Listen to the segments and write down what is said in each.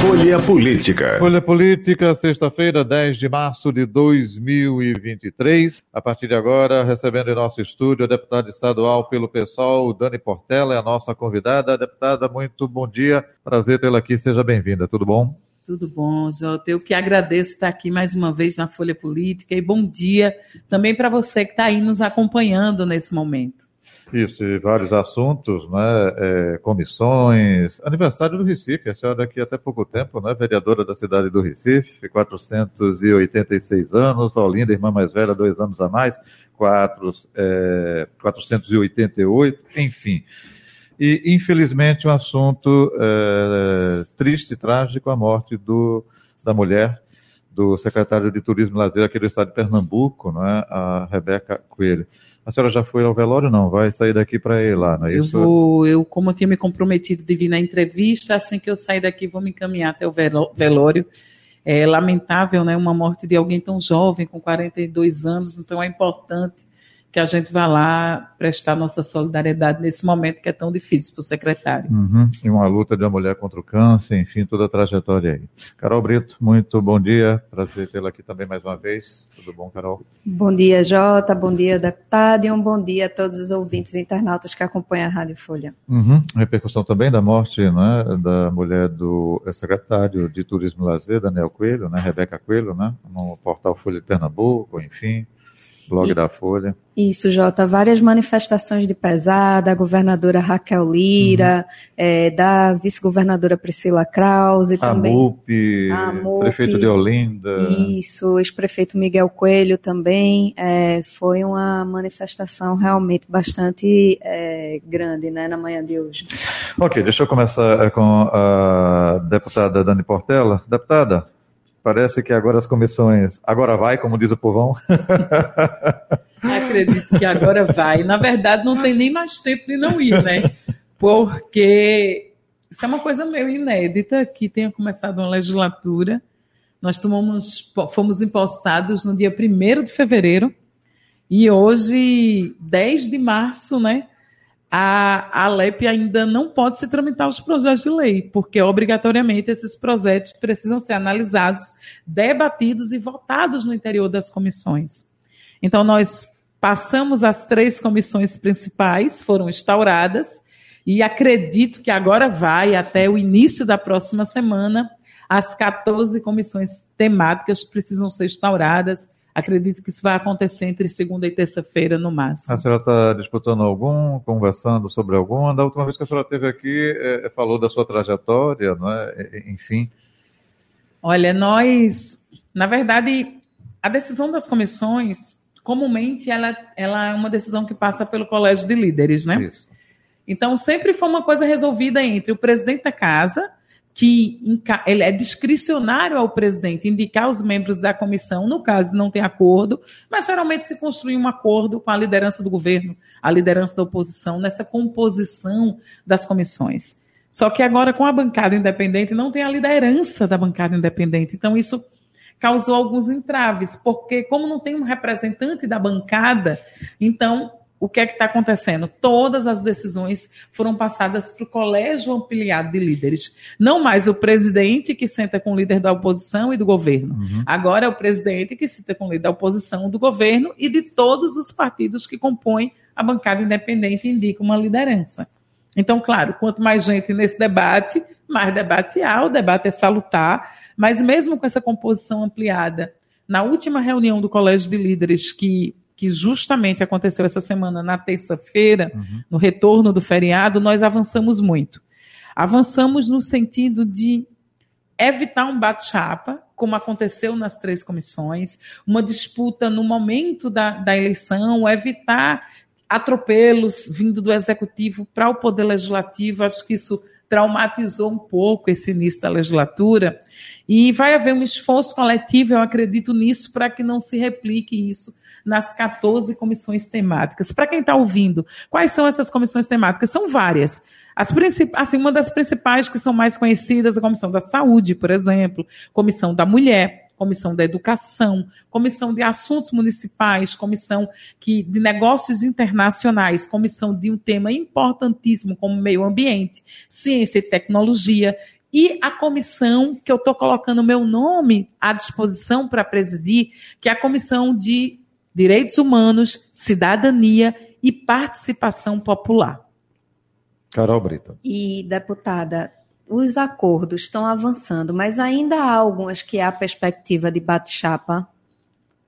Folha Política. Folha Política, sexta-feira, 10 de março de 2023. A partir de agora, recebendo em nosso estúdio a deputada estadual pelo PSOL, Dani Portela, é a nossa convidada. Deputada, muito bom dia. Prazer tê-la aqui. Seja bem-vinda. Tudo bom? Tudo bom, Jota. Eu que agradeço estar aqui mais uma vez na Folha Política e bom dia também para você que está aí nos acompanhando nesse momento. Isso, e vários assuntos, né? É, comissões, aniversário do Recife, a senhora daqui até pouco tempo, né? Vereadora da cidade do Recife, 486 anos, Olinda, irmã mais velha, dois anos a mais, é, 488, enfim. E, infelizmente, um assunto é, triste e trágico, a morte do, da mulher do secretário de Turismo e Lazer aqui do estado de Pernambuco, né? a Rebeca Coelho. A senhora já foi ao velório? Não, vai sair daqui para ir lá, não é isso? Eu vou, eu, como eu tinha me comprometido de vir na entrevista, assim que eu sair daqui, vou me encaminhar até o velório. É lamentável, né? Uma morte de alguém tão jovem, com 42 anos, então é importante que a gente vá lá prestar nossa solidariedade nesse momento que é tão difícil para o secretário. Uhum. E uma luta de uma mulher contra o câncer, enfim, toda a trajetória aí. Carol Brito, muito bom dia, prazer tê-la aqui também mais uma vez. Tudo bom, Carol? Bom dia, Jota, bom dia, deputado, e um bom dia a todos os ouvintes e internautas que acompanham a Rádio Folha. Uhum. Repercussão também da morte né, da mulher do secretário de Turismo e Lazer, Daniel Coelho, né, Rebeca Coelho, né, no portal Folha de Pernambuco, enfim, blog e, da Folha. Isso, Jota. Várias manifestações de pesada, a governadora Raquel Lira, uhum. é, da vice-governadora Priscila Krause a também. MUP, a MUP, prefeito de Olinda. Isso, ex-prefeito Miguel Coelho também. É, foi uma manifestação realmente bastante é, grande né, na manhã de hoje. Ok, deixa eu começar com a deputada Dani Portela. Deputada, Parece que agora as comissões. Agora vai, como diz o povão. Acredito que agora vai. Na verdade, não tem nem mais tempo de não ir, né? Porque isso é uma coisa meio inédita que tenha começado uma legislatura. Nós tomamos, fomos empossados no dia 1 de fevereiro e hoje, 10 de março, né? A, a LEP ainda não pode se tramitar os projetos de lei, porque obrigatoriamente esses projetos precisam ser analisados, debatidos e votados no interior das comissões. Então, nós passamos as três comissões principais, foram instauradas, e acredito que agora vai até o início da próxima semana. As 14 comissões temáticas precisam ser instauradas Acredito que isso vai acontecer entre segunda e terça-feira, no máximo. A senhora está disputando algum, conversando sobre algum? Da última vez que a senhora esteve aqui, é, falou da sua trajetória, não é? enfim. Olha, nós, na verdade, a decisão das comissões, comumente, ela, ela é uma decisão que passa pelo colégio de líderes, né? Isso. Então, sempre foi uma coisa resolvida entre o presidente da casa que ele é discricionário ao presidente indicar os membros da comissão, no caso não tem acordo, mas geralmente se construi um acordo com a liderança do governo, a liderança da oposição, nessa composição das comissões. Só que agora, com a bancada independente, não tem a liderança da bancada independente. Então, isso causou alguns entraves, porque, como não tem um representante da bancada, então o que é que está acontecendo? Todas as decisões foram passadas para o colégio ampliado de líderes. Não mais o presidente que senta com o líder da oposição e do governo. Uhum. Agora é o presidente que senta com o líder da oposição, do governo e de todos os partidos que compõem a bancada independente e indicam uma liderança. Então, claro, quanto mais gente nesse debate, mais debate há, o debate é salutar, mas mesmo com essa composição ampliada, na última reunião do colégio de líderes que que justamente aconteceu essa semana na terça-feira, uhum. no retorno do feriado, nós avançamos muito. Avançamos no sentido de evitar um bate-chapa, como aconteceu nas três comissões, uma disputa no momento da, da eleição, evitar atropelos vindo do executivo para o poder legislativo. Acho que isso traumatizou um pouco esse início da legislatura. E vai haver um esforço coletivo, eu acredito nisso, para que não se replique isso nas 14 comissões temáticas. Para quem está ouvindo, quais são essas comissões temáticas? São várias. As assim, uma das principais que são mais conhecidas é a Comissão da Saúde, por exemplo, Comissão da Mulher, Comissão da Educação, Comissão de Assuntos Municipais, Comissão que, de Negócios Internacionais, Comissão de um tema importantíssimo como meio ambiente, ciência e tecnologia, e a comissão que eu estou colocando meu nome à disposição para presidir, que é a Comissão de Direitos Humanos, Cidadania e Participação Popular. Carol Brito. E, deputada, os acordos estão avançando, mas ainda há algumas que há perspectiva de bate-chapa?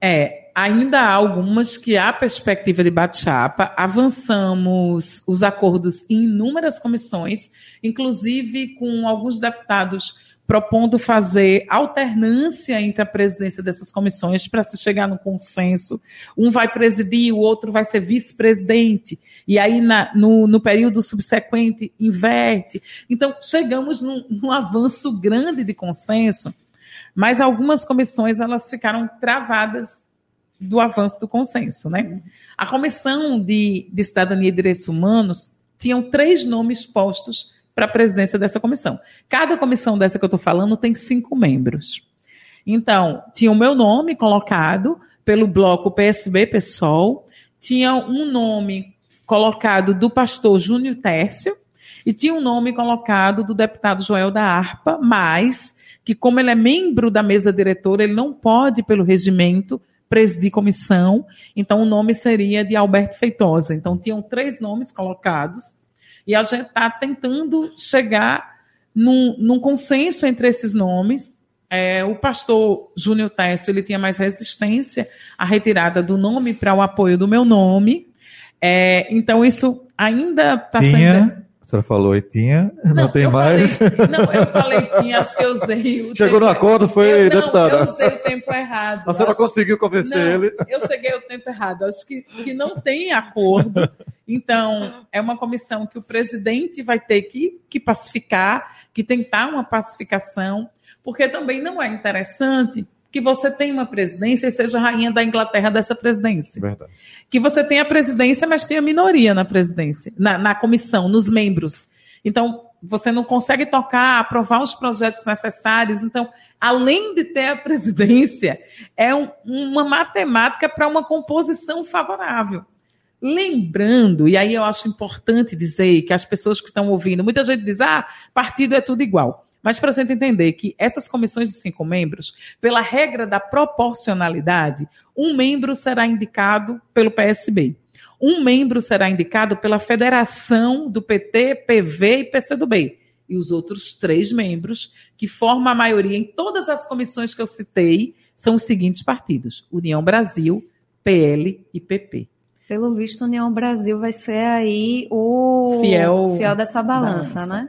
É, ainda há algumas que há perspectiva de bate-chapa. Avançamos os acordos em inúmeras comissões, inclusive com alguns deputados propondo fazer alternância entre a presidência dessas comissões para se chegar no consenso. Um vai presidir, o outro vai ser vice-presidente, e aí na, no, no, período subsequente inverte. Então, chegamos num, num avanço grande de consenso, mas algumas comissões elas ficaram travadas do avanço do consenso. Né? A Comissão de, de Cidadania e Direitos Humanos tinham três nomes postos para a presidência dessa comissão. Cada comissão dessa que eu estou falando tem cinco membros. Então, tinha o meu nome colocado pelo bloco PSB PSOL, tinha um nome colocado do pastor Júnior Tércio e tinha um nome colocado do deputado Joel da Arpa, mas que como ele é membro da mesa diretora, ele não pode, pelo regimento, presidir comissão, então o nome seria de Alberto Feitosa. Então, tinham três nomes colocados e a gente está tentando chegar num, num, consenso entre esses nomes. É, o pastor Júnior Técio ele tinha mais resistência à retirada do nome para o apoio do meu nome. É, então, isso ainda está sendo senhora falou e tinha, não, não tem mais. Falei, não, eu falei tinha, acho que eu usei o Chegou no acordo, foi, eu, não, deputada? Eu usei o tempo errado. A senhora acho, conseguiu convencer não, ele? Eu cheguei o tempo errado. Acho que, que não tem acordo. Então, é uma comissão que o presidente vai ter que, que pacificar, que tentar uma pacificação, porque também não é interessante que você tenha uma presidência e seja rainha da Inglaterra dessa presidência. Verdade. Que você tenha a presidência, mas tenha minoria na presidência, na, na comissão, nos membros. Então, você não consegue tocar, aprovar os projetos necessários. Então, além de ter a presidência, é um, uma matemática para uma composição favorável. Lembrando, e aí eu acho importante dizer que as pessoas que estão ouvindo, muita gente diz, ah, partido é tudo igual. Mas para a gente entender que essas comissões de cinco membros, pela regra da proporcionalidade, um membro será indicado pelo PSB. Um membro será indicado pela federação do PT, PV e PCdoB. E os outros três membros, que formam a maioria em todas as comissões que eu citei, são os seguintes partidos: União Brasil, PL e PP. Pelo visto, União Brasil vai ser aí o fiel, fiel dessa balança, balança. né?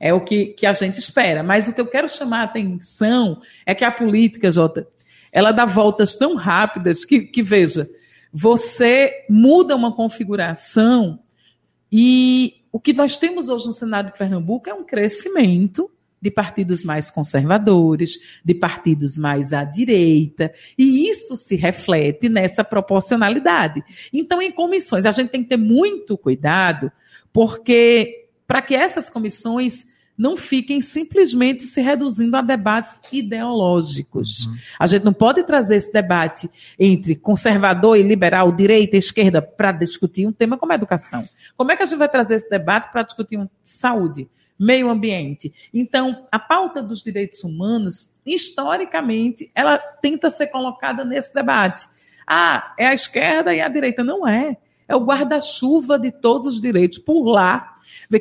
É o que, que a gente espera. Mas o que eu quero chamar a atenção é que a política, Jota, ela dá voltas tão rápidas que, que veja, você muda uma configuração e o que nós temos hoje no Senado de Pernambuco é um crescimento de partidos mais conservadores, de partidos mais à direita, e isso se reflete nessa proporcionalidade. Então, em comissões, a gente tem que ter muito cuidado, porque para que essas comissões não fiquem simplesmente se reduzindo a debates ideológicos. Uhum. A gente não pode trazer esse debate entre conservador e liberal, direita e esquerda, para discutir um tema como a educação. Como é que a gente vai trazer esse debate para discutir um, saúde, meio ambiente? Então, a pauta dos direitos humanos, historicamente, ela tenta ser colocada nesse debate. Ah, é a esquerda e a direita. Não é. É o guarda-chuva de todos os direitos. Por lá,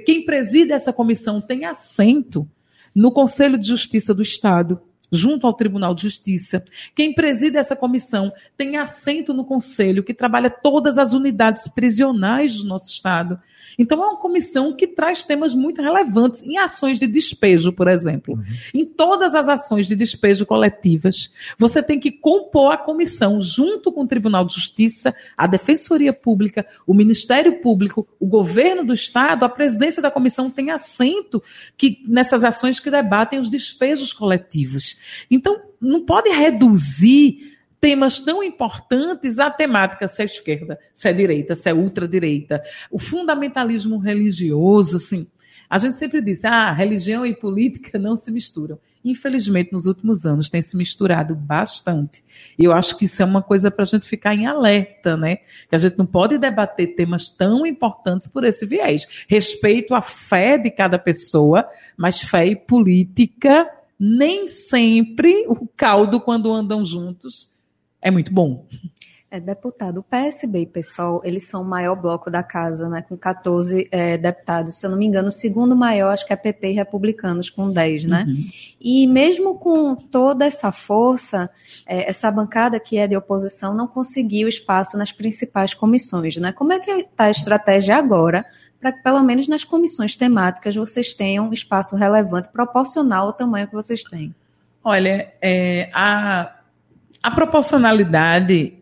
quem preside essa comissão tem assento no Conselho de Justiça do Estado, junto ao Tribunal de Justiça. Quem preside essa comissão tem assento no Conselho, que trabalha todas as unidades prisionais do nosso Estado. Então, é uma comissão que traz temas muito relevantes em ações de despejo, por exemplo. Uhum. Em todas as ações de despejo coletivas, você tem que compor a comissão junto com o Tribunal de Justiça, a Defensoria Pública, o Ministério Público, o governo do Estado, a presidência da comissão tem assento que, nessas ações que debatem os despejos coletivos. Então, não pode reduzir temas tão importantes, a temática se é esquerda, se é direita, se é ultradireita, o fundamentalismo religioso, assim. A gente sempre diz, ah, religião e política não se misturam. Infelizmente, nos últimos anos tem se misturado bastante. E eu acho que isso é uma coisa para a gente ficar em alerta, né? Que a gente não pode debater temas tão importantes por esse viés. Respeito à fé de cada pessoa, mas fé e política, nem sempre o caldo, quando andam juntos, é muito bom. É, deputado, o PSB e PSOL, eles são o maior bloco da casa, né, com 14 é, deputados. Se eu não me engano, o segundo maior, acho que é PP e Republicanos, com 10, né? Uhum. E mesmo com toda essa força, é, essa bancada que é de oposição não conseguiu espaço nas principais comissões, né? Como é que está a estratégia agora para que, pelo menos nas comissões temáticas, vocês tenham espaço relevante, proporcional ao tamanho que vocês têm? Olha, é, a, a proporcionalidade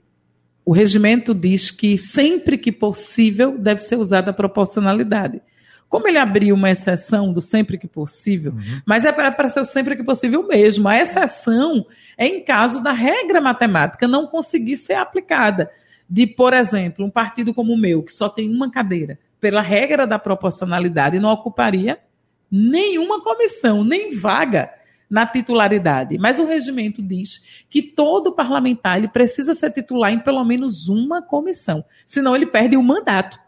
o regimento diz que sempre que possível deve ser usada a proporcionalidade. Como ele abriu uma exceção do sempre que possível, uhum. mas é para ser o sempre que possível mesmo. A exceção é em caso da regra matemática não conseguir ser aplicada. De, por exemplo, um partido como o meu, que só tem uma cadeira, pela regra da proporcionalidade, não ocuparia nenhuma comissão, nem vaga na titularidade. Mas o regimento diz que todo parlamentar ele precisa ser titular em pelo menos uma comissão, senão ele perde o mandato.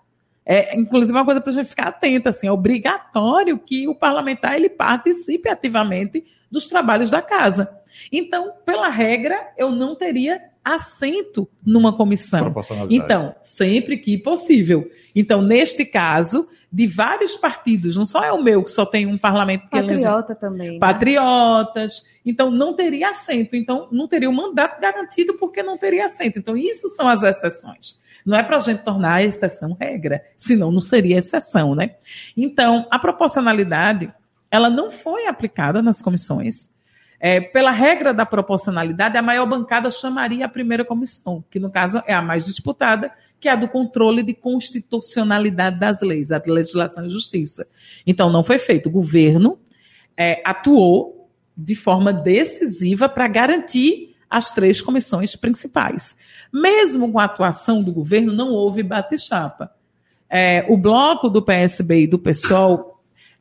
É, inclusive, uma coisa para a gente ficar atento, assim, é obrigatório que o parlamentar ele participe ativamente dos trabalhos da casa. Então, pela regra, eu não teria assento numa comissão. Então, sempre que possível. Então, neste caso, de vários partidos, não só é o meu, que só tem um parlamento que Patriota elege... também. Né? Patriotas. Então, não teria assento. Então, não teria o um mandato garantido porque não teria assento. Então, isso são as exceções. Não é para a gente tornar a exceção regra, senão não seria exceção, né? Então, a proporcionalidade, ela não foi aplicada nas comissões. É, pela regra da proporcionalidade, a maior bancada chamaria a primeira comissão, que no caso é a mais disputada, que é a do controle de constitucionalidade das leis, a legislação e justiça. Então, não foi feito. O governo é, atuou de forma decisiva para garantir as três comissões principais. Mesmo com a atuação do governo, não houve bate-chapa. É, o bloco do PSB e do PSOL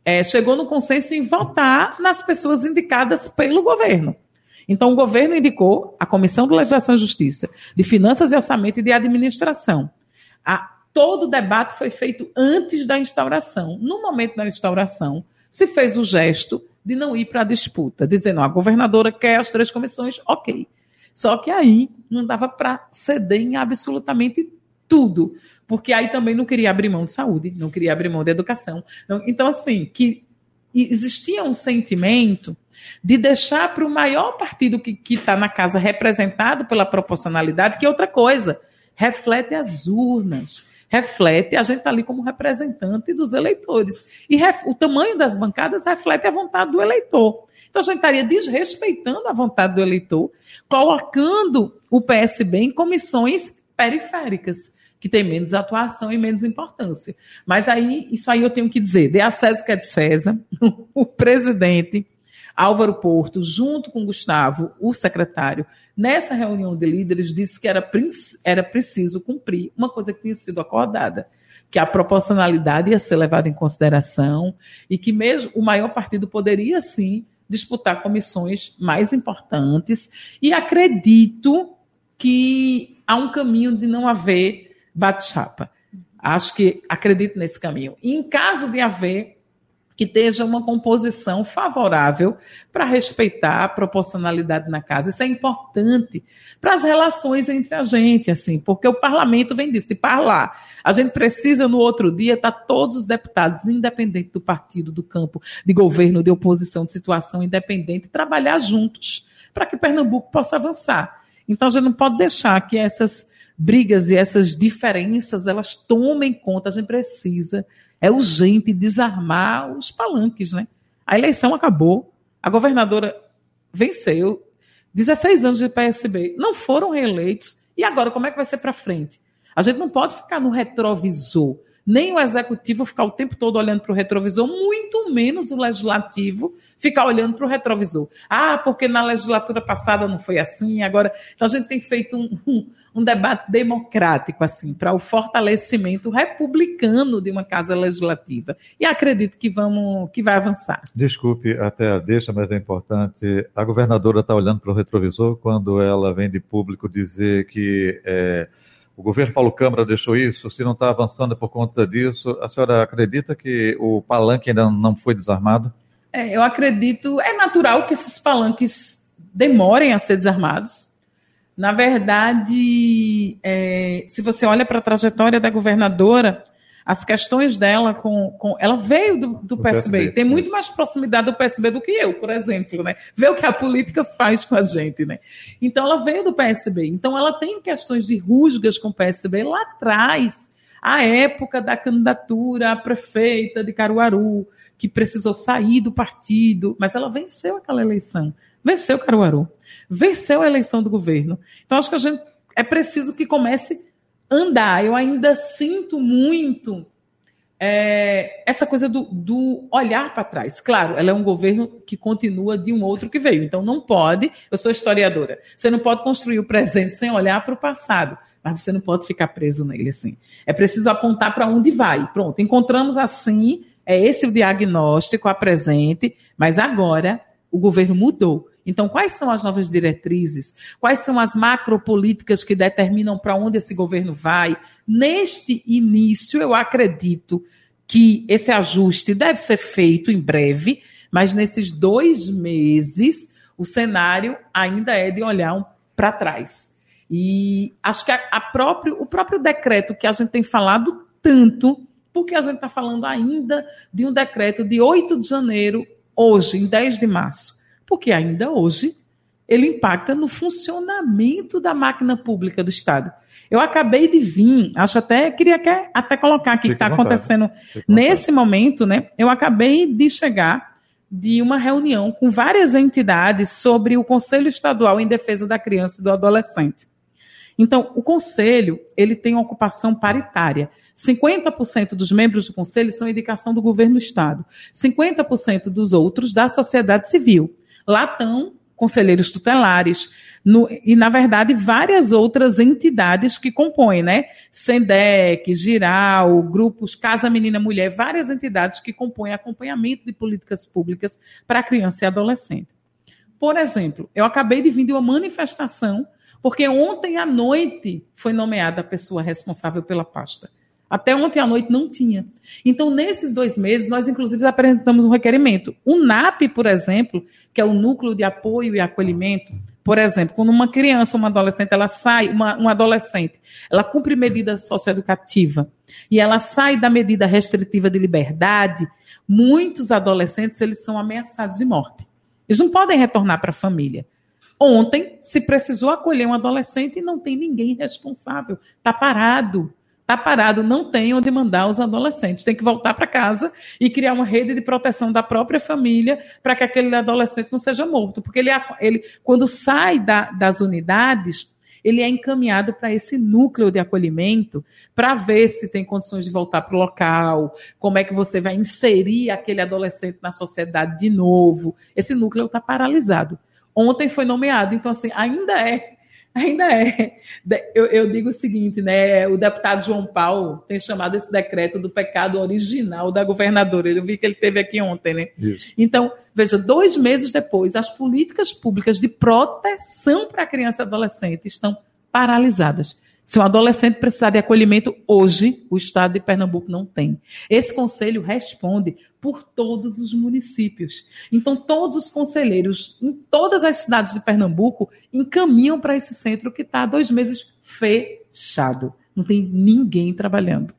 é, chegou no consenso em votar nas pessoas indicadas pelo governo. Então, o governo indicou a Comissão de Legislação e Justiça, de Finanças e Orçamento e de Administração. A, todo o debate foi feito antes da instauração. No momento da instauração, se fez o gesto de não ir para a disputa, dizendo: a governadora quer as três comissões, ok. Só que aí não dava para ceder em absolutamente tudo porque aí também não queria abrir mão de saúde, não queria abrir mão de educação. Então, assim, que existia um sentimento de deixar para o maior partido que está na casa representado pela proporcionalidade, que é outra coisa, reflete as urnas, reflete a gente tá ali como representante dos eleitores. E ref, o tamanho das bancadas reflete a vontade do eleitor. Então a gente estaria desrespeitando a vontade do eleitor, colocando o PSB em comissões periféricas que tem menos atuação e menos importância. Mas aí, isso aí eu tenho que dizer, dê a César que é de César, o presidente Álvaro Porto, junto com Gustavo, o secretário, nessa reunião de líderes, disse que era, era preciso cumprir uma coisa que tinha sido acordada, que a proporcionalidade ia ser levada em consideração e que mesmo o maior partido poderia sim disputar comissões mais importantes e acredito que há um caminho de não haver bate-chapa. Acho que acredito nesse caminho. E em caso de haver que esteja uma composição favorável para respeitar a proporcionalidade na casa. Isso é importante para as relações entre a gente, assim, porque o parlamento vem disso, de falar. A gente precisa, no outro dia, estar tá todos os deputados, independente do partido, do campo, de governo, de oposição, de situação independente, trabalhar juntos para que Pernambuco possa avançar. Então, a gente não pode deixar que essas brigas e essas diferenças elas tomem conta. A gente precisa, é urgente desarmar os palanques, né? A eleição acabou, a governadora venceu, 16 anos de PSB, não foram reeleitos, e agora como é que vai ser para frente? A gente não pode ficar no retrovisor nem o executivo ficar o tempo todo olhando para o retrovisor, muito menos o legislativo ficar olhando para o retrovisor. Ah, porque na legislatura passada não foi assim, agora. Então a gente tem feito um, um, debate democrático, assim, para o fortalecimento republicano de uma casa legislativa. E acredito que vamos que vai avançar. Desculpe até a deixa, mas é importante. A governadora está olhando para o retrovisor quando ela vem de público dizer que. É, o governo Paulo Câmara deixou isso, se não está avançando por conta disso, a senhora acredita que o palanque ainda não foi desarmado? É, eu acredito, é natural que esses palanques demorem a ser desarmados. Na verdade, é, se você olha para a trajetória da governadora, as questões dela com. com ela veio do, do PSB. PSB. Tem muito mais proximidade do PSB do que eu, por exemplo, né? Vê o que a política faz com a gente, né? Então ela veio do PSB. Então ela tem questões de rusgas com o PSB lá atrás. A época da candidatura à prefeita de Caruaru, que precisou sair do partido, mas ela venceu aquela eleição. Venceu Caruaru. Venceu a eleição do governo. Então, acho que a gente é preciso que comece andar. Eu ainda sinto muito é, essa coisa do, do olhar para trás. Claro, ela é um governo que continua de um outro que veio. Então não pode, eu sou historiadora, você não pode construir o presente sem olhar para o passado. Mas você não pode ficar preso nele assim. É preciso apontar para onde vai. Pronto, encontramos assim, é esse o diagnóstico, a presente, mas agora o governo mudou. Então, quais são as novas diretrizes? Quais são as macropolíticas que determinam para onde esse governo vai? Neste início, eu acredito que esse ajuste deve ser feito em breve, mas nesses dois meses, o cenário ainda é de olhar para trás. E acho que a, a próprio, o próprio decreto que a gente tem falado tanto, porque a gente está falando ainda de um decreto de 8 de janeiro, hoje, em 10 de março porque ainda hoje ele impacta no funcionamento da máquina pública do Estado. Eu acabei de vir, acho até, queria até colocar aqui o que está acontecendo nesse momento, né? Eu acabei de chegar de uma reunião com várias entidades sobre o Conselho Estadual em Defesa da Criança e do Adolescente. Então, o conselho, ele tem uma ocupação paritária. 50% dos membros do conselho são indicação do governo do estado. 50% dos outros da sociedade civil. Lá estão conselheiros tutelares, no, e, na verdade, várias outras entidades que compõem, né? SENDEC, Giral, grupos Casa Menina Mulher, várias entidades que compõem acompanhamento de políticas públicas para criança e adolescente. Por exemplo, eu acabei de vir de uma manifestação, porque ontem à noite foi nomeada a pessoa responsável pela pasta. Até ontem à noite não tinha. Então, nesses dois meses, nós, inclusive, apresentamos um requerimento. O NAP, por exemplo, que é o Núcleo de Apoio e Acolhimento, por exemplo, quando uma criança uma adolescente, ela sai, uma, uma adolescente, ela cumpre medida socioeducativa e ela sai da medida restritiva de liberdade, muitos adolescentes, eles são ameaçados de morte. Eles não podem retornar para a família. Ontem, se precisou acolher um adolescente e não tem ninguém responsável. Está parado está parado, não tem onde mandar os adolescentes. Tem que voltar para casa e criar uma rede de proteção da própria família para que aquele adolescente não seja morto. Porque ele, ele quando sai da, das unidades, ele é encaminhado para esse núcleo de acolhimento para ver se tem condições de voltar para o local, como é que você vai inserir aquele adolescente na sociedade de novo. Esse núcleo está paralisado. Ontem foi nomeado, então assim, ainda é Ainda é. Eu, eu, digo o seguinte, né? O deputado João Paulo tem chamado esse decreto do pecado original da governadora. Eu vi que ele teve aqui ontem, né? Isso. Então, veja, dois meses depois, as políticas públicas de proteção para a criança e adolescente estão paralisadas. Se um adolescente precisar de acolhimento hoje, o estado de Pernambuco não tem. Esse conselho responde por todos os municípios. Então, todos os conselheiros em todas as cidades de Pernambuco encaminham para esse centro que está há dois meses fechado. Não tem ninguém trabalhando.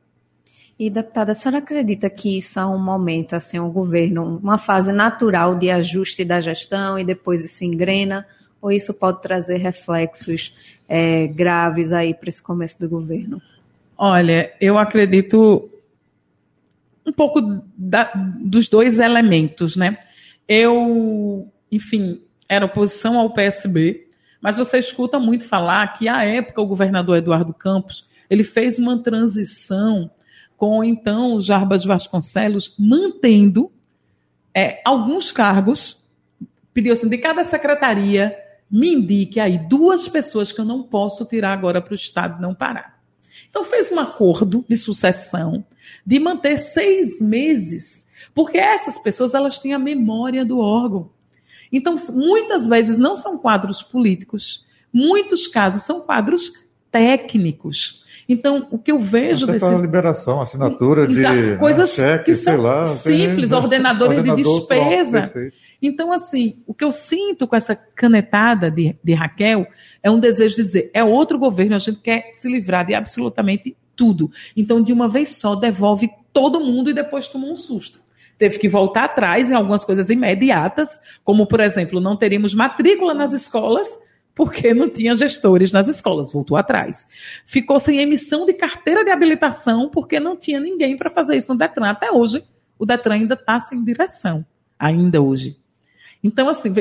E, deputada, a senhora acredita que isso é um momento, assim, um governo, uma fase natural de ajuste da gestão e depois isso engrena? Ou isso pode trazer reflexos é, graves aí para esse começo do governo? Olha, eu acredito um pouco da, dos dois elementos, né? Eu, enfim, era oposição ao PSB, mas você escuta muito falar que à época o governador Eduardo Campos ele fez uma transição com então o Jarbas Vasconcelos mantendo é, alguns cargos, pediu assim, de cada secretaria, me indique aí duas pessoas que eu não posso tirar agora para o Estado não parar. Então fez um acordo de sucessão de manter seis meses, porque essas pessoas elas têm a memória do órgão. Então, muitas vezes não são quadros políticos, muitos casos são quadros técnicos. Então, o que eu vejo Até desse. Para liberação, assinatura de coisas né, cheque, que são lá, simples, ordenadores ordenador, de despesa. Pronto, então, assim, o que eu sinto com essa canetada de, de Raquel é um desejo de dizer: é outro governo, a gente quer se livrar de absolutamente tudo. Então, de uma vez só, devolve todo mundo e depois toma um susto teve que voltar atrás em algumas coisas imediatas, como, por exemplo, não teríamos matrícula nas escolas, porque não tinha gestores nas escolas, voltou atrás. Ficou sem emissão de carteira de habilitação, porque não tinha ninguém para fazer isso no Detran. Até hoje, o Detran ainda está sem direção, ainda hoje. Então, assim,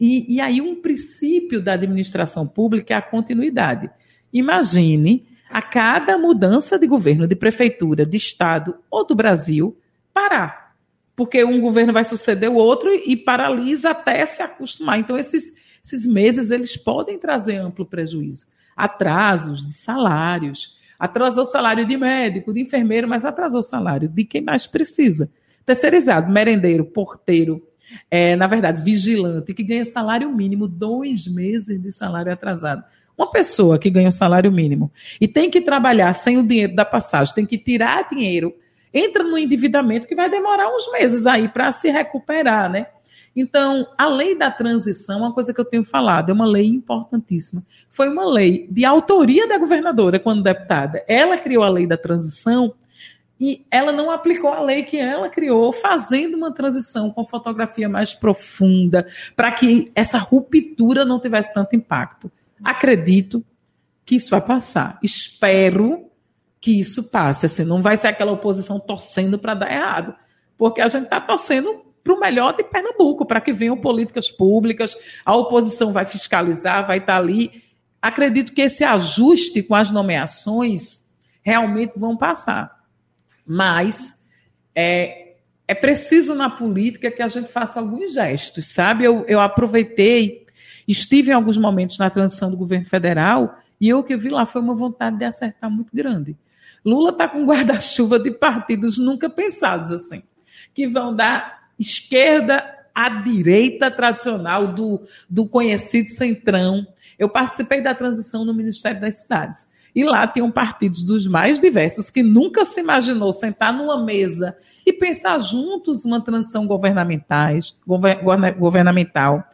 e, e aí um princípio da administração pública é a continuidade. Imagine a cada mudança de governo, de prefeitura, de estado ou do Brasil, parar porque um governo vai suceder o outro e paralisa até se acostumar. Então, esses, esses meses eles podem trazer amplo prejuízo. Atrasos de salários, atrasou o salário de médico, de enfermeiro, mas atrasou o salário de quem mais precisa. Terceirizado, merendeiro, porteiro, é, na verdade, vigilante, que ganha salário mínimo, dois meses de salário atrasado. Uma pessoa que ganha o salário mínimo e tem que trabalhar sem o dinheiro da passagem, tem que tirar dinheiro entra no endividamento que vai demorar uns meses aí para se recuperar, né? Então, a lei da transição, uma coisa que eu tenho falado, é uma lei importantíssima. Foi uma lei de autoria da governadora quando deputada. Ela criou a lei da transição e ela não aplicou a lei que ela criou, fazendo uma transição com fotografia mais profunda, para que essa ruptura não tivesse tanto impacto. Acredito que isso vai passar. Espero que isso passe. Assim, não vai ser aquela oposição torcendo para dar errado, porque a gente está torcendo para o melhor de Pernambuco, para que venham políticas públicas, a oposição vai fiscalizar, vai estar tá ali. Acredito que esse ajuste com as nomeações realmente vão passar. Mas é, é preciso na política que a gente faça alguns gestos, sabe? Eu, eu aproveitei, estive em alguns momentos na transição do governo federal e eu que vi lá foi uma vontade de acertar muito grande. Lula está com guarda-chuva de partidos nunca pensados assim, que vão da esquerda à direita tradicional do, do conhecido centrão. Eu participei da transição no Ministério das Cidades. E lá tinham partidos dos mais diversos que nunca se imaginou sentar numa mesa e pensar juntos uma transição governamentais, governamental.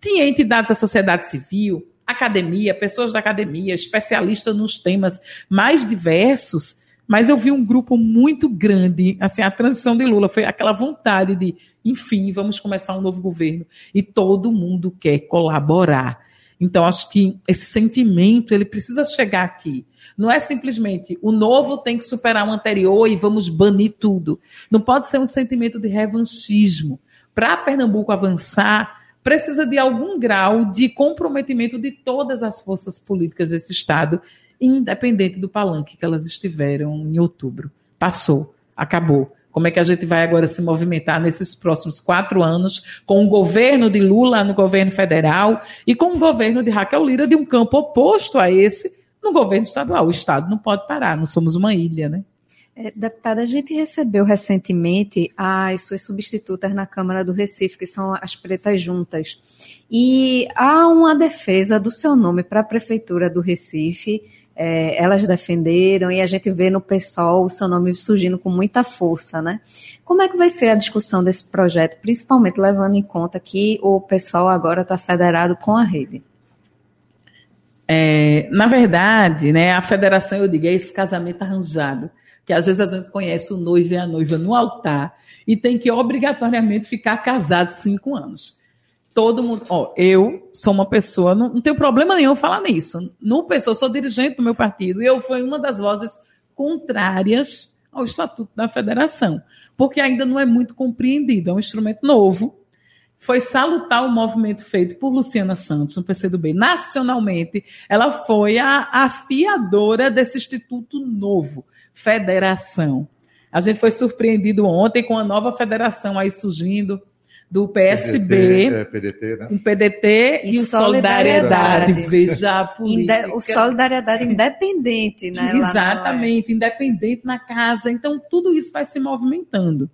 Tinha entidades da sociedade civil, academia, pessoas da academia, especialistas nos temas mais diversos, mas eu vi um grupo muito grande, assim, a transição de Lula foi aquela vontade de, enfim, vamos começar um novo governo e todo mundo quer colaborar. Então acho que esse sentimento ele precisa chegar aqui. Não é simplesmente o novo tem que superar o anterior e vamos banir tudo. Não pode ser um sentimento de revanchismo. Para Pernambuco avançar, precisa de algum grau de comprometimento de todas as forças políticas desse Estado, independente do palanque que elas estiveram em outubro. Passou, acabou. Como é que a gente vai agora se movimentar nesses próximos quatro anos com o governo de Lula no governo federal e com o governo de Raquel Lira de um campo oposto a esse no governo estadual? O Estado não pode parar, não somos uma ilha, né? É, deputada, a gente recebeu recentemente as suas substitutas na Câmara do Recife, que são as pretas juntas. E há uma defesa do seu nome para a Prefeitura do Recife. É, elas defenderam e a gente vê no PSOL o seu nome surgindo com muita força, né? Como é que vai ser a discussão desse projeto, principalmente levando em conta que o PSOL agora está federado com a rede? É, na verdade, né, a federação, eu digo, é esse casamento arranjado que às vezes a gente conhece o noivo e a noiva no altar e tem que obrigatoriamente ficar casado cinco anos. Todo mundo, ó, eu sou uma pessoa, não, não tenho problema nenhum falar nisso. No pessoa, sou dirigente do meu partido e eu fui uma das vozes contrárias ao Estatuto da Federação, porque ainda não é muito compreendido, é um instrumento novo foi salutar o movimento feito por Luciana Santos, no PCdoB, nacionalmente. Ela foi a afiadora desse instituto novo, federação. A gente foi surpreendido ontem com a nova federação aí surgindo do PSB, PDT, é, PDT, né? um PDT e, e o Solidariedade. Solidariedade. Veja a política. O Solidariedade independente, né? Exatamente, independente na casa. Então, tudo isso vai se movimentando.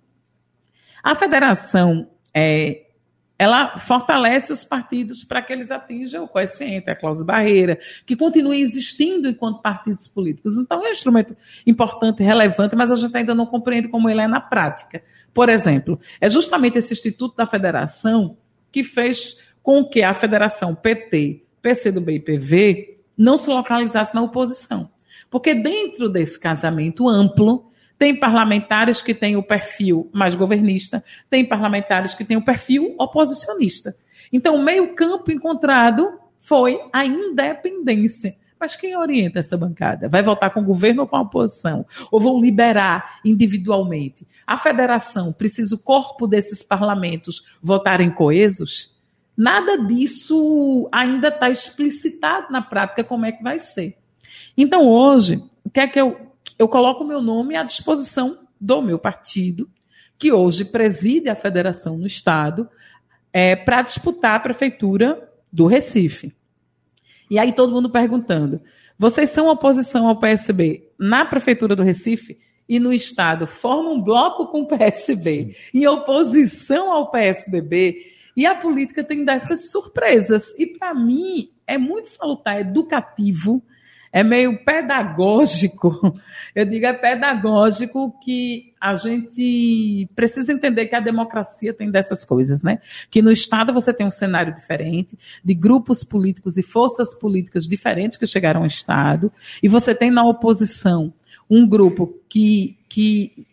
A federação é, ela fortalece os partidos para que eles atinjam o coeficiente, a cláusula barreira, que continuem existindo enquanto partidos políticos. Então, é um instrumento importante, relevante, mas a gente ainda não compreende como ele é na prática. Por exemplo, é justamente esse Instituto da Federação que fez com que a Federação PT, PCdoB e PV não se localizasse na oposição. Porque dentro desse casamento amplo, tem parlamentares que têm o perfil mais governista, tem parlamentares que têm o perfil oposicionista. Então, o meio-campo encontrado foi a independência. Mas quem orienta essa bancada? Vai votar com o governo ou com a oposição? Ou vão liberar individualmente? A federação precisa o corpo desses parlamentos votarem coesos? Nada disso ainda está explicitado na prática como é que vai ser. Então, hoje, o que é que eu eu coloco o meu nome à disposição do meu partido, que hoje preside a federação no Estado, é, para disputar a prefeitura do Recife. E aí todo mundo perguntando: vocês são oposição ao PSB na prefeitura do Recife e no Estado formam um bloco com o PSB em oposição ao PSDB? E a política tem dessas surpresas. E para mim é muito salutar, educativo é meio pedagógico. Eu digo é pedagógico que a gente precisa entender que a democracia tem dessas coisas, né? Que no Estado você tem um cenário diferente, de grupos políticos e forças políticas diferentes que chegaram ao Estado, e você tem na oposição um grupo que, que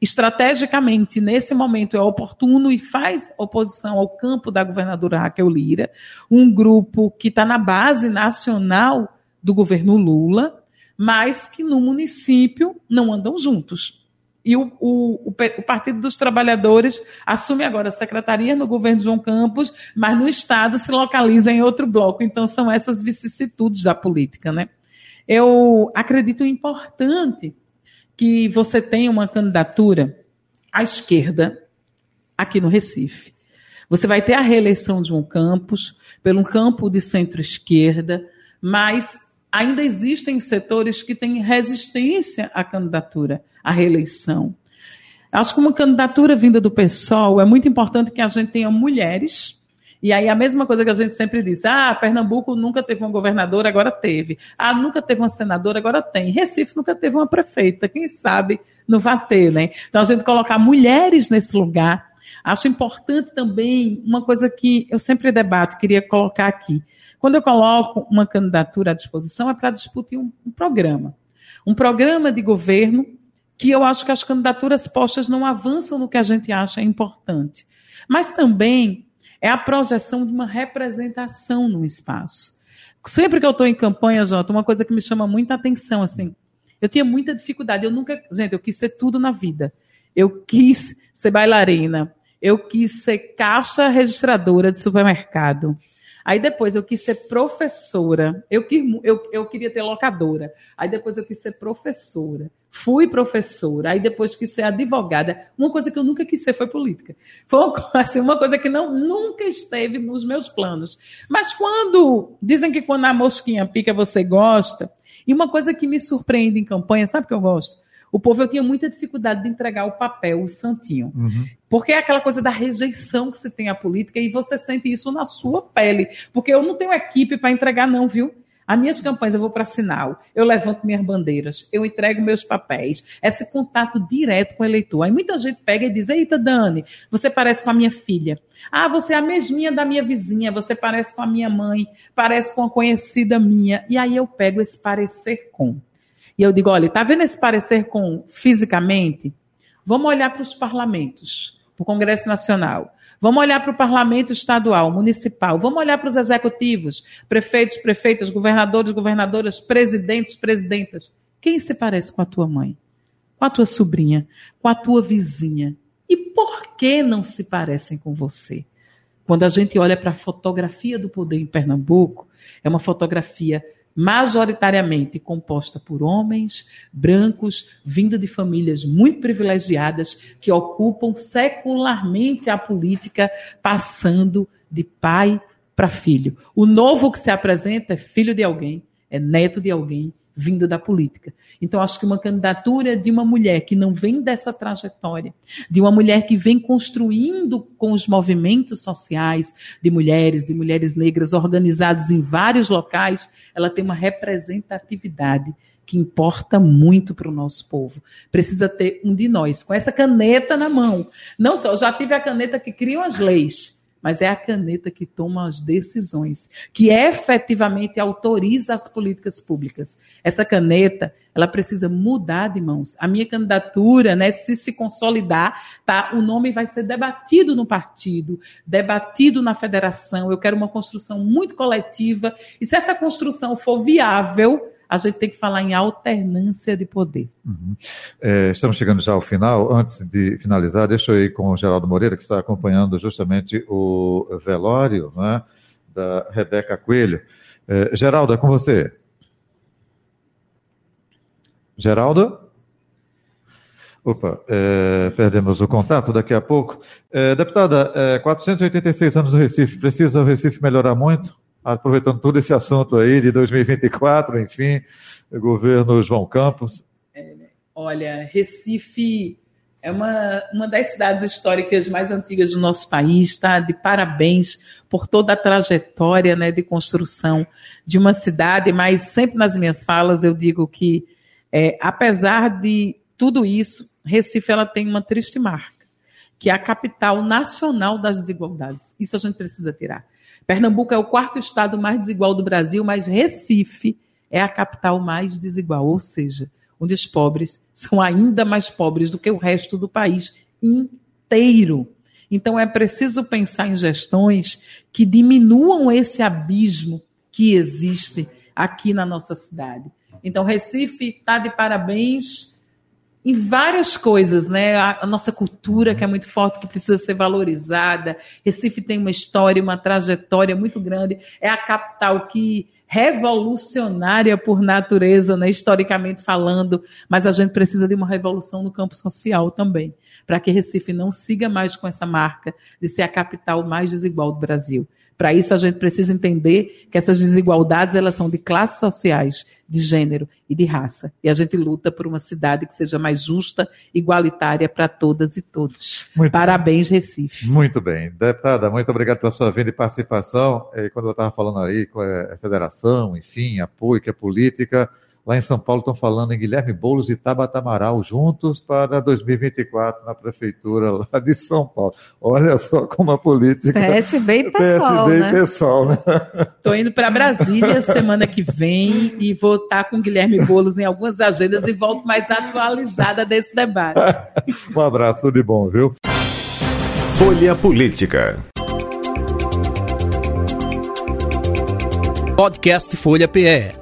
estrategicamente, nesse momento, é oportuno e faz oposição ao campo da governadora Raquel Lira, um grupo que está na base nacional do governo Lula, mas que no município não andam juntos. E o, o, o, Partido dos Trabalhadores assume agora a secretaria no governo João Campos, mas no Estado se localiza em outro bloco. Então, são essas vicissitudes da política. Né? Eu acredito importante que você tenha uma candidatura à esquerda aqui no Recife. Você vai ter a reeleição de João Campos pelo um campo de centro-esquerda, mas ainda existem setores que têm resistência à candidatura, à reeleição. Acho que uma candidatura vinda do PSOL é muito importante que a gente tenha mulheres. E aí a mesma coisa que a gente sempre diz, ah, Pernambuco nunca teve uma governadora, agora teve. Ah, nunca teve uma senadora, agora tem. Recife nunca teve uma prefeita, quem sabe não vai ter, né? Então a gente colocar mulheres nesse lugar. Acho importante também uma coisa que eu sempre debato, queria colocar aqui. Quando eu coloco uma candidatura à disposição, é para discutir um, um programa. Um programa de governo que eu acho que as candidaturas postas não avançam no que a gente acha importante. Mas também é a projeção de uma representação no espaço. Sempre que eu estou em campanha, Jota, uma coisa que me chama muita atenção, assim, eu tinha muita dificuldade. Eu nunca, gente, eu quis ser tudo na vida. Eu quis ser bailarina. Eu quis ser caixa registradora de supermercado. Aí depois eu quis ser professora. Eu, quis, eu, eu queria ter locadora. Aí depois eu quis ser professora. Fui professora. Aí depois quis ser advogada. Uma coisa que eu nunca quis ser foi política. Foi uma, assim, uma coisa que não, nunca esteve nos meus planos. Mas quando. Dizem que quando a mosquinha pica você gosta. E uma coisa que me surpreende em campanha, sabe o que eu gosto? o povo eu tinha muita dificuldade de entregar o papel, o santinho. Uhum. Porque é aquela coisa da rejeição que você tem à política e você sente isso na sua pele. Porque eu não tenho equipe para entregar, não, viu? As minhas campanhas eu vou para sinal, eu levanto minhas bandeiras, eu entrego meus papéis, esse contato direto com o eleitor. Aí muita gente pega e diz: Eita, Dani, você parece com a minha filha. Ah, você é a mesminha da minha vizinha, você parece com a minha mãe, parece com uma conhecida minha. E aí eu pego esse parecer com. E eu digo, olha, está vendo esse parecer com fisicamente? Vamos olhar para os parlamentos, o Congresso Nacional. Vamos olhar para o parlamento estadual, municipal. Vamos olhar para os executivos, prefeitos, prefeitas, governadores, governadoras, presidentes, presidentas. Quem se parece com a tua mãe? Com a tua sobrinha? Com a tua vizinha? E por que não se parecem com você? Quando a gente olha para a fotografia do poder em Pernambuco, é uma fotografia majoritariamente composta por homens brancos, vinda de famílias muito privilegiadas, que ocupam secularmente a política, passando de pai para filho. O novo que se apresenta é filho de alguém, é neto de alguém, vindo da política. Então, acho que uma candidatura de uma mulher que não vem dessa trajetória, de uma mulher que vem construindo com os movimentos sociais de mulheres, de mulheres negras organizados em vários locais, ela tem uma representatividade que importa muito para o nosso povo. Precisa ter um de nós, com essa caneta na mão. Não só, eu já tive a caneta que cria as leis mas é a caneta que toma as decisões, que efetivamente autoriza as políticas públicas. Essa caneta, ela precisa mudar de mãos. A minha candidatura, né, se se consolidar, tá, o nome vai ser debatido no partido, debatido na federação. Eu quero uma construção muito coletiva, e se essa construção for viável, a gente tem que falar em alternância de poder. Uhum. É, estamos chegando já ao final. Antes de finalizar, deixa eu ir com o Geraldo Moreira, que está acompanhando justamente o velório né, da Rebeca Coelho. É, Geraldo, é com você. Geraldo? Opa, é, perdemos o contato daqui a pouco. É, deputada, é, 486 anos no Recife, precisa o Recife melhorar muito? Aproveitando todo esse assunto aí de 2024, enfim, governo João Campos. É, olha, Recife é uma, uma das cidades históricas mais antigas do nosso país, tá? De parabéns por toda a trajetória né, de construção de uma cidade, mas sempre nas minhas falas eu digo que, é, apesar de tudo isso, Recife ela tem uma triste marca, que é a capital nacional das desigualdades. Isso a gente precisa tirar. Pernambuco é o quarto estado mais desigual do Brasil, mas Recife é a capital mais desigual, ou seja, onde os pobres são ainda mais pobres do que o resto do país inteiro. Então é preciso pensar em gestões que diminuam esse abismo que existe aqui na nossa cidade. Então, Recife está de parabéns em várias coisas, né? A, nossa cultura, que é muito forte, que precisa ser valorizada. Recife tem uma história, uma trajetória muito grande. É a capital que revolucionária por natureza, né, historicamente falando, mas a gente precisa de uma revolução no campo social também, para que Recife não siga mais com essa marca de ser a capital mais desigual do Brasil. Para isso, a gente precisa entender que essas desigualdades elas são de classes sociais, de gênero e de raça. E a gente luta por uma cidade que seja mais justa, igualitária para todas e todos. Muito Parabéns, bem. Recife. Muito bem. Deputada, muito obrigado pela sua vinda e participação. Quando eu estava falando aí com a federação, enfim, apoio que é política, Lá em São Paulo estão falando em Guilherme Boulos e Tabata Amaral juntos para 2024 na prefeitura lá de São Paulo. Olha só como a política. PSB e PSOL. PSB né? e PSOL, né? Estou indo para Brasília semana que vem e vou estar com Guilherme Boulos em algumas agendas e volto mais atualizada desse debate. um abraço, de bom, viu? Folha Política. Podcast Folha PE